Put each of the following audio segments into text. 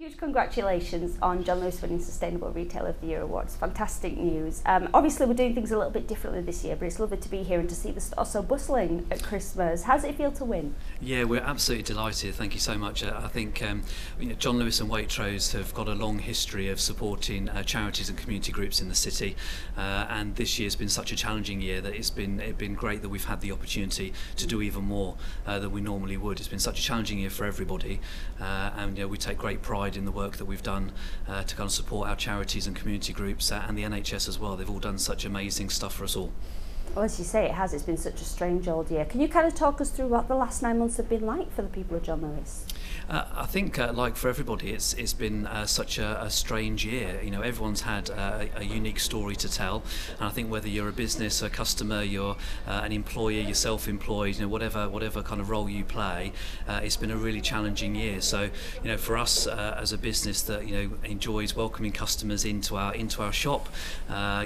Huge congratulations on John Lewis winning Sustainable Retailer of the Year awards. Fantastic news. Um, obviously, we're doing things a little bit differently this year, but it's lovely to be here and to see the store so bustling at Christmas. How does it feel to win? Yeah, we're absolutely delighted. Thank you so much. Uh, I think um, you know, John Lewis and Waitrose have got a long history of supporting uh, charities and community groups in the city, uh, and this year's been such a challenging year that it's been it's been great that we've had the opportunity to do even more uh, than we normally would. It's been such a challenging year for everybody, uh, and you know, we take great pride pride in the work that we've done uh, to kind of support our charities and community groups uh, and the NHS as well. They've all done such amazing stuff for us all. As you say, it has. It's been such a strange old year. Can you kind of talk us through what the last nine months have been like for the people of John Lewis? Uh, I think, uh, like for everybody, it's it's been uh, such a, a strange year. You know, everyone's had uh, a unique story to tell, and I think whether you're a business, a customer, you're uh, an employer, you're self-employed, you know, whatever whatever kind of role you play, uh, it's been a really challenging year. So, you know, for us as a business that you know enjoys welcoming customers into our into our shop,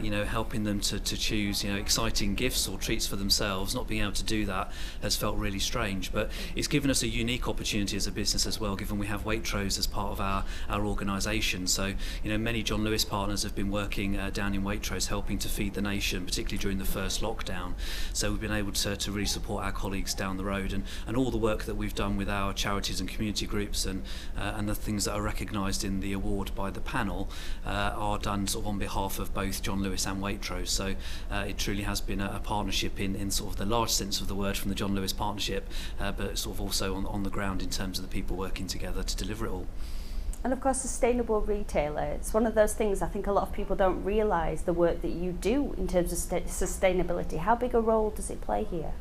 you know, helping them to, to choose you know exciting gifts or treats for themselves, not being able to do that has felt really strange. But it's given us a unique opportunity as a business as well, given we have Waitrose as part of our, our organisation. So, you know, many John Lewis partners have been working uh, down in Waitrose helping to feed the nation, particularly during the first lockdown. So we've been able to, to really support our colleagues down the road and, and all the work that we've done with our charities and community groups and, uh, and the things that are recognised in the award by the panel uh, are done sort of on behalf of both John Lewis and Waitrose. So uh, it truly has been a, a partnership in, in sort of the large sense of the word from the John Lewis partnership, uh, but sort of also on, on the ground in terms of the people working together to deliver it all. And of course, sustainable retailer, it's one of those things I think a lot of people don't realise the work that you do in terms of sustainability. How big a role does it play here?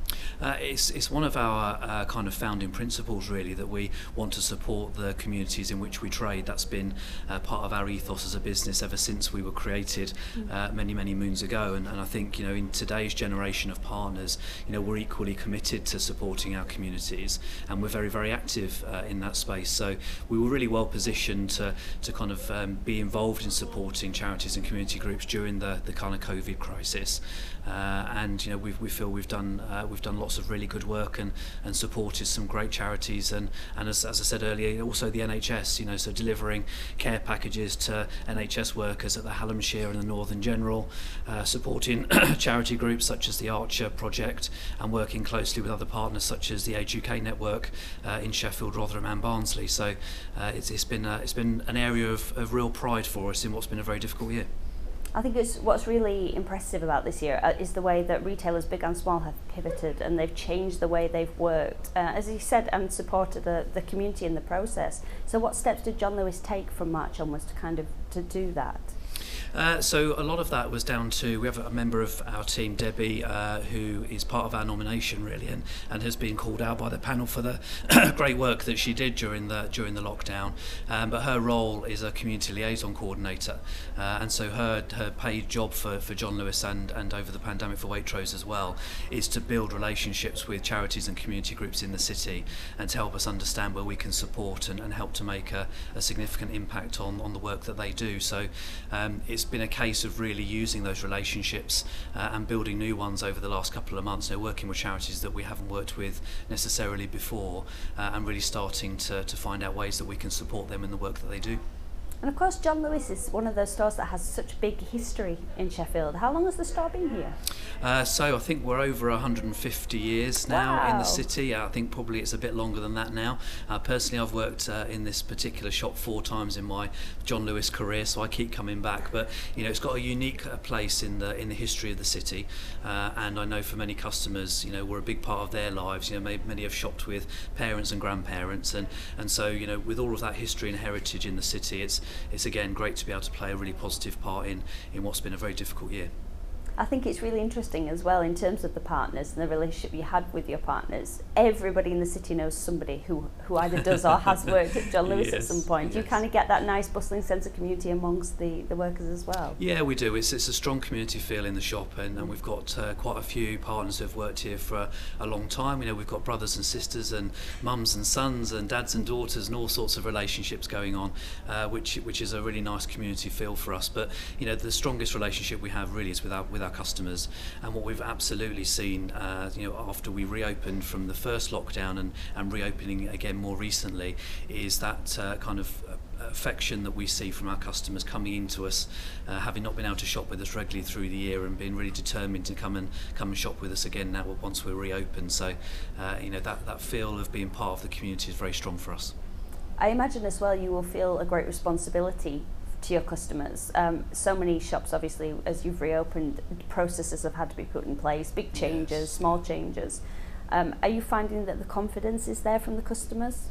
Uh, it's, it's one of our uh, kind of founding principles, really, that we want to support the communities in which we trade. That's been uh, part of our ethos as a business ever since we were created uh, many, many moons ago. And, and I think, you know, in today's generation of partners, you know, we're equally committed to supporting our communities and we're very, very active uh, in that space. So we were really well positioned to, to kind of um, be involved in supporting charities and community groups during the, the kind of COVID crisis. Uh, and you know we we feel we've done uh, we've done lots of really good work and and supported some great charities and and as, as I said earlier also the NHS you know so delivering care packages to NHS workers at the Hallamshire and the Northern General uh, supporting charity groups such as the Archer Project and working closely with other partners such as the Age UK network uh, in Sheffield Rotherham and Barnsley so uh, it's, it's been uh, it's been an area of, of real pride for us in what's been a very difficult year. I think it's what's really impressive about this year uh, is the way that retailers, big and small, have pivoted and they've changed the way they've worked, uh, as you said, and supported the, the community in the process. So, what steps did John Lewis take from March onwards to kind of to do that? Uh, so a lot of that was down to we have a member of our team, Debbie, uh, who is part of our nomination really, and, and has been called out by the panel for the great work that she did during the during the lockdown. Um, but her role is a community liaison coordinator, uh, and so her her paid job for, for John Lewis and and over the pandemic for Waitrose as well is to build relationships with charities and community groups in the city and to help us understand where we can support and, and help to make a, a significant impact on on the work that they do. So um, it's it's been a case of really using those relationships uh, and building new ones over the last couple of months. You know, working with charities that we haven't worked with necessarily before uh, and really starting to, to find out ways that we can support them in the work that they do. And of course, John Lewis is one of those stores that has such big history in Sheffield. How long has the store been here? Uh, so I think we're over 150 years now wow. in the city. I think probably it's a bit longer than that now. Uh, personally, I've worked uh, in this particular shop four times in my John Lewis career, so I keep coming back. But you know, it's got a unique uh, place in the in the history of the city, uh, and I know for many customers, you know, we're a big part of their lives. You know, many have shopped with parents and grandparents, and and so you know, with all of that history and heritage in the city, it's it's again great to be able to play a really positive part in in what's been a very difficult year. I think it's really interesting as well in terms of the partners and the relationship you had with your partners. Everybody in the city knows somebody who, who either does or has worked at John Lewis yes, at some point. Yes. You kind of get that nice bustling sense of community amongst the, the workers as well. Yeah, we do. It's, it's a strong community feel in the shop and, and we've got uh, quite a few partners who have worked here for a, a long time. You know, we've got brothers and sisters and mums and sons and dads and daughters and all sorts of relationships going on, uh, which which is a really nice community feel for us. But, you know, the strongest relationship we have really is with our, with our customers. And what we've absolutely seen, uh, you know, after we reopened from the first lockdown and, and reopening again more recently, is that uh, kind of uh, affection that we see from our customers coming into us, uh, having not been able to shop with us regularly through the year and being really determined to come and come and shop with us again now once we're reopened. So, uh, you know, that, that feel of being part of the community is very strong for us. I imagine as well you will feel a great responsibility to your customers. Um, so many shops, obviously, as you've reopened, processes have had to be put in place, big changes, yes. small changes. Um, are you finding that the confidence is there from the customers?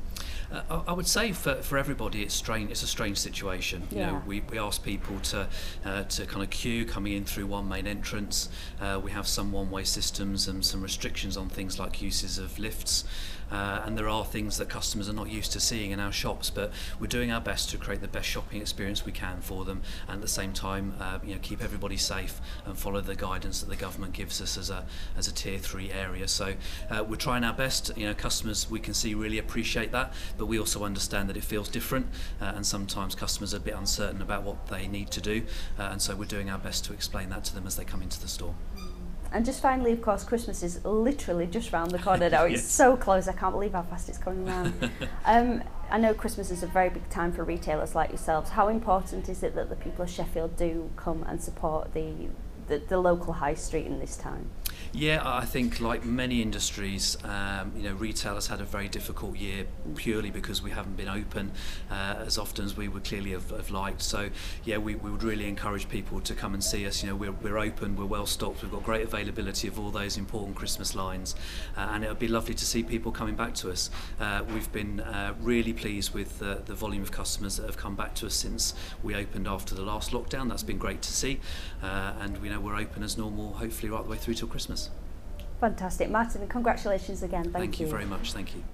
Uh, I would say for, for everybody it's strange it's a strange situation. You know we, we ask people to uh, to kind of queue coming in through one main entrance. Uh, we have some one-way systems and some restrictions on things like uses of lifts. Uh, and there are things that customers are not used to seeing in our shops but we're doing our best to create the best shopping experience we can for them. And at the same time uh, you know keep everybody safe and follow the guidance that the government gives us as a as a tier 3 area. So uh, we're trying our best. You know customers we can see really appreciate that but we also understand that it feels different uh, and sometimes customers are a bit uncertain about what they need to do uh, and so we're doing our best to explain that to them as they come into the store. And just finally, of course, Christmas is literally just round the corner now. It's yes. so close. I can't believe how fast it's coming around. um, I know Christmas is a very big time for retailers like yourselves. How important is it that the people of Sheffield do come and support the, the, the local high street in this time? Yeah, I think like many industries, um, you know, retail has had a very difficult year purely because we haven't been open uh, as often as we would clearly have, have liked. So yeah, we, we would really encourage people to come and see us. You know, we're, we're open, we're well stocked, we've got great availability of all those important Christmas lines, uh, and it would be lovely to see people coming back to us. Uh, we've been uh, really pleased with the, the volume of customers that have come back to us since we opened after the last lockdown. That's been great to see, uh, and we know we're open as normal, hopefully right the way through till Christmas. Fantastic. Martin, congratulations again. Thank, Thank you. you very much. Thank you.